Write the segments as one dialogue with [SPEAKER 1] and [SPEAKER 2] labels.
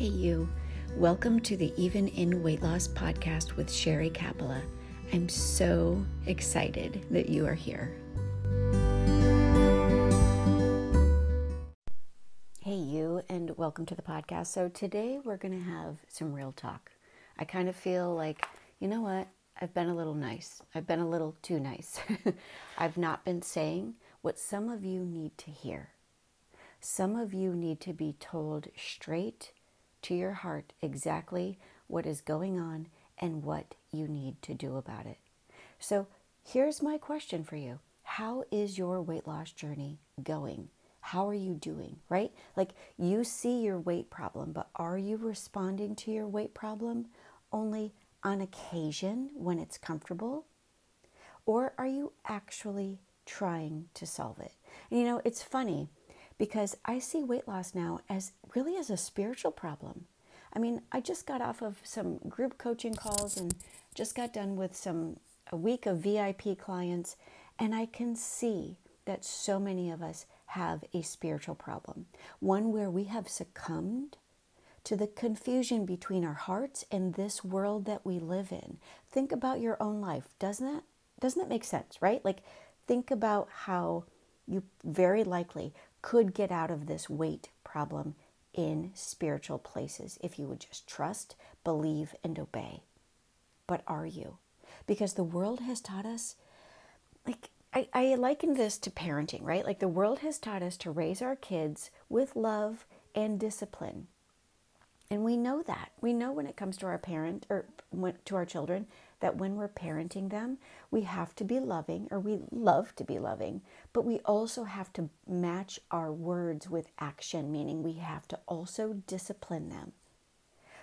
[SPEAKER 1] Hey, you. Welcome to the Even in Weight Loss podcast with Sherry Capella. I'm so excited that you are here. Hey, you, and welcome to the podcast. So, today we're going to have some real talk. I kind of feel like, you know what? I've been a little nice. I've been a little too nice. I've not been saying what some of you need to hear. Some of you need to be told straight to your heart exactly what is going on and what you need to do about it. So, here's my question for you How is your weight loss journey going? How are you doing, right? Like you see your weight problem, but are you responding to your weight problem only on occasion when it's comfortable? Or are you actually trying to solve it? You know, it's funny because I see weight loss now as really as a spiritual problem. I mean, I just got off of some group coaching calls and just got done with some a week of VIP clients and I can see that so many of us have a spiritual problem, one where we have succumbed to the confusion between our hearts and this world that we live in. Think about your own life. Doesn't that doesn't that make sense, right? Like think about how you very likely could get out of this weight problem in spiritual places if you would just trust, believe, and obey. But are you? Because the world has taught us, like, I, I liken this to parenting, right? Like, the world has taught us to raise our kids with love and discipline. And we know that. We know when it comes to our parent or to our children that when we're parenting them, we have to be loving, or we love to be loving, but we also have to match our words with action, meaning we have to also discipline them.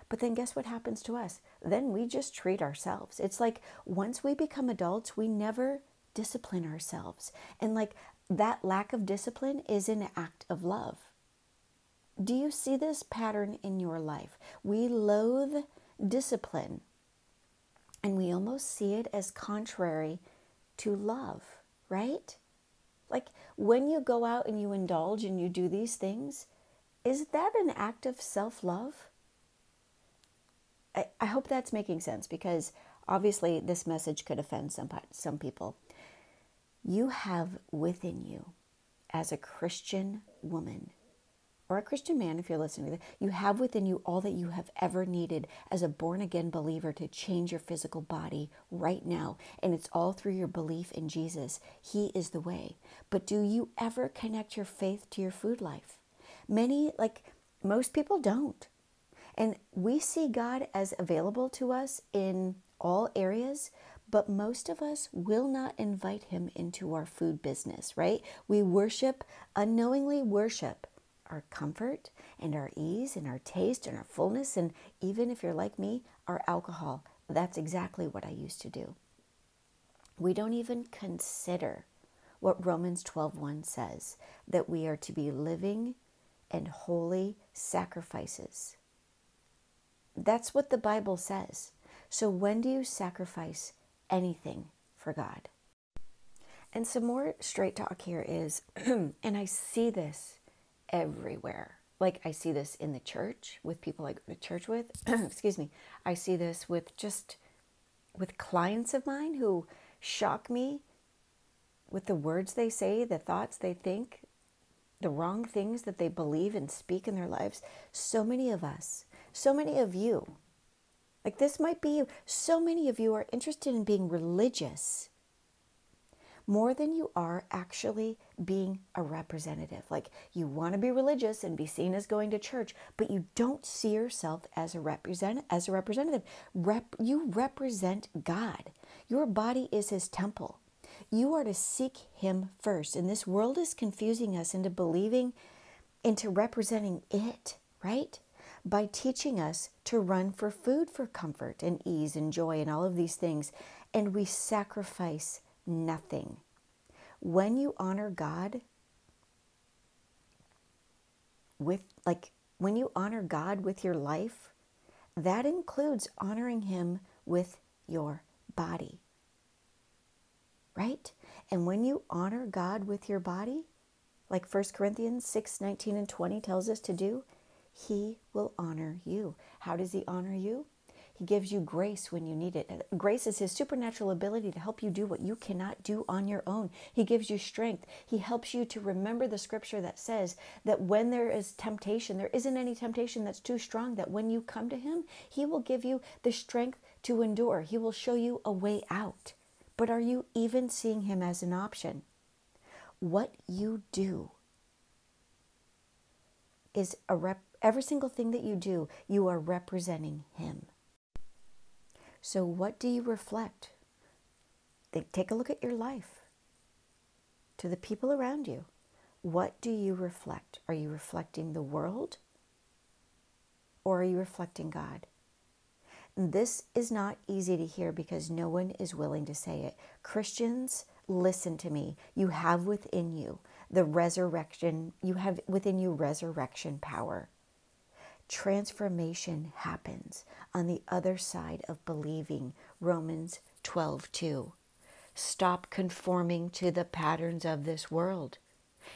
[SPEAKER 1] But then guess what happens to us? Then we just treat ourselves. It's like once we become adults, we never discipline ourselves. And like that lack of discipline is an act of love. Do you see this pattern in your life? We loathe discipline and we almost see it as contrary to love, right? Like when you go out and you indulge and you do these things, is that an act of self love? I, I hope that's making sense because obviously this message could offend some, some people. You have within you, as a Christian woman, or a Christian man, if you're listening to this, you have within you all that you have ever needed as a born again believer to change your physical body right now. And it's all through your belief in Jesus. He is the way. But do you ever connect your faith to your food life? Many, like most people, don't. And we see God as available to us in all areas, but most of us will not invite him into our food business, right? We worship, unknowingly worship our comfort and our ease and our taste and our fullness. And even if you're like me, our alcohol. That's exactly what I used to do. We don't even consider what Romans 12:1 says that we are to be living and holy sacrifices. That's what the Bible says. So when do you sacrifice anything for God? And some more straight talk here is, and I see this everywhere. Like I see this in the church with people I go to church with. Excuse me. I see this with just with clients of mine who shock me with the words they say, the thoughts they think, the wrong things that they believe and speak in their lives. So many of us, so many of you, like this might be so many of you are interested in being religious more than you are actually being a representative. Like you want to be religious and be seen as going to church, but you don't see yourself as a represent as a representative. Rep, you represent God. Your body is his temple. You are to seek him first. And this world is confusing us into believing into representing it, right? By teaching us to run for food for comfort and ease and joy and all of these things. And we sacrifice nothing. When you honor God with, like, when you honor God with your life, that includes honoring Him with your body. Right? And when you honor God with your body, like 1 Corinthians 6 19 and 20 tells us to do, He will honor you. How does He honor you? He gives you grace when you need it. Grace is His supernatural ability to help you do what you cannot do on your own. He gives you strength. He helps you to remember the scripture that says that when there is temptation, there isn't any temptation that's too strong, that when you come to Him, He will give you the strength to endure. He will show you a way out. But are you even seeing Him as an option? What you do is a rep, every single thing that you do, you are representing Him. So, what do you reflect? Take a look at your life. To the people around you, what do you reflect? Are you reflecting the world or are you reflecting God? This is not easy to hear because no one is willing to say it. Christians, listen to me. You have within you the resurrection, you have within you resurrection power. Transformation happens on the other side of believing. Romans 12 2. Stop conforming to the patterns of this world.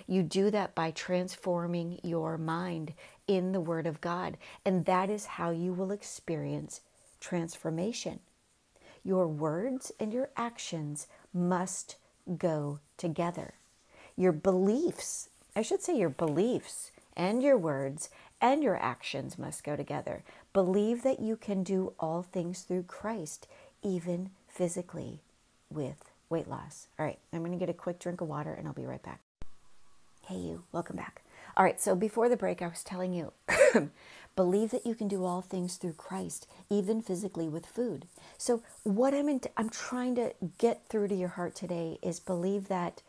[SPEAKER 1] You do that by transforming your mind in the Word of God, and that is how you will experience transformation. Your words and your actions must go together. Your beliefs, I should say, your beliefs and your words and your actions must go together. Believe that you can do all things through Christ, even physically, with weight loss. All right, I'm going to get a quick drink of water and I'll be right back. Hey, you, welcome back. All right, so before the break, I was telling you believe that you can do all things through Christ, even physically with food. So, what I'm, in, I'm trying to get through to your heart today is believe that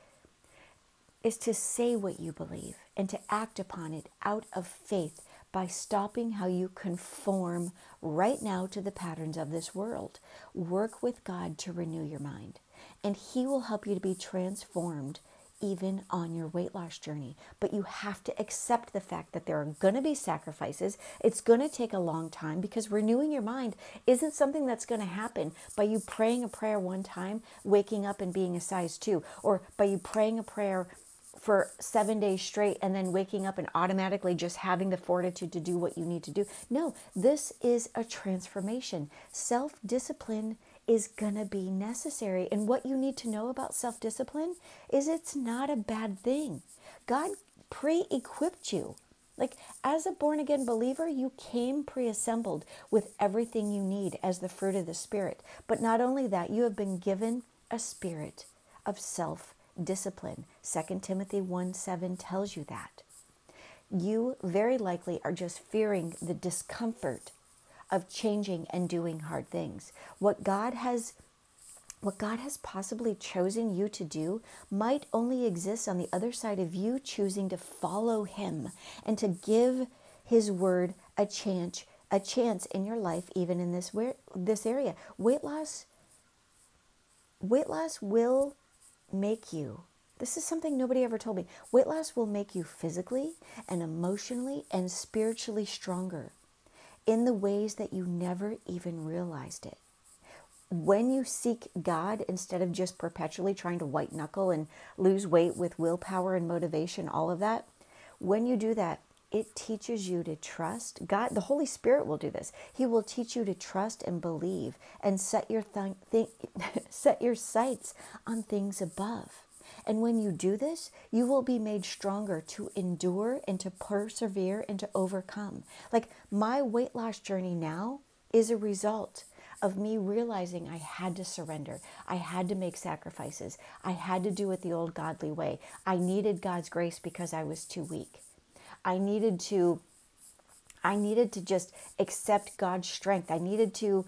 [SPEAKER 1] is to say what you believe and to act upon it out of faith by stopping how you conform right now to the patterns of this world. Work with God to renew your mind, and He will help you to be transformed even on your weight loss journey. But you have to accept the fact that there are going to be sacrifices. It's going to take a long time because renewing your mind isn't something that's going to happen by you praying a prayer one time, waking up and being a size two, or by you praying a prayer for seven days straight and then waking up and automatically just having the fortitude to do what you need to do. No, this is a transformation. Self discipline is going to be necessary. And what you need to know about self discipline is it's not a bad thing. God pre equipped you. Like, as a born again believer, you came pre assembled with everything you need as the fruit of the Spirit. But not only that, you have been given a spirit of self discipline. 2 Timothy 1 7 tells you that. You very likely are just fearing the discomfort of changing and doing hard things. What God has what God has possibly chosen you to do might only exist on the other side of you choosing to follow him and to give his word a chance a chance in your life even in this where this area. Weight loss weight loss will make you. This is something nobody ever told me. Weight loss will make you physically and emotionally and spiritually stronger in the ways that you never even realized it. When you seek God instead of just perpetually trying to white knuckle and lose weight with willpower and motivation, all of that, when you do that, it teaches you to trust God. The Holy Spirit will do this. He will teach you to trust and believe and set your th- set your sights on things above. And when you do this, you will be made stronger to endure and to persevere and to overcome. Like my weight loss journey now is a result of me realizing I had to surrender. I had to make sacrifices. I had to do it the old godly way. I needed God's grace because I was too weak. I needed to I needed to just accept God's strength. I needed to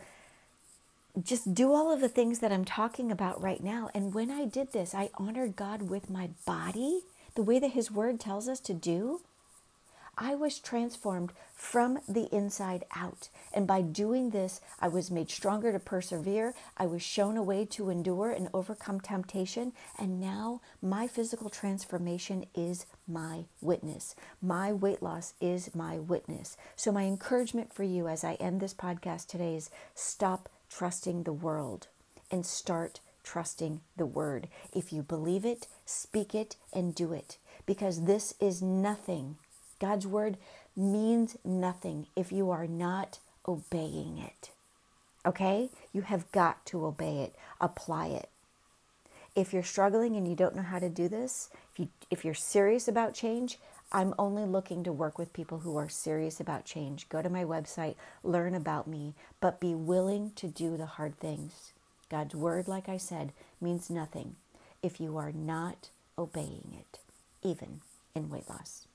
[SPEAKER 1] just do all of the things that I'm talking about right now. And when I did this, I honored God with my body, the way that His Word tells us to do. I was transformed from the inside out. And by doing this, I was made stronger to persevere. I was shown a way to endure and overcome temptation. And now my physical transformation is my witness. My weight loss is my witness. So, my encouragement for you as I end this podcast today is stop trusting the world and start trusting the word. If you believe it, speak it and do it because this is nothing God's word means nothing if you are not obeying it. Okay? You have got to obey it, apply it. If you're struggling and you don't know how to do this, if you if you're serious about change, I'm only looking to work with people who are serious about change. Go to my website, learn about me, but be willing to do the hard things. God's word, like I said, means nothing if you are not obeying it, even in weight loss.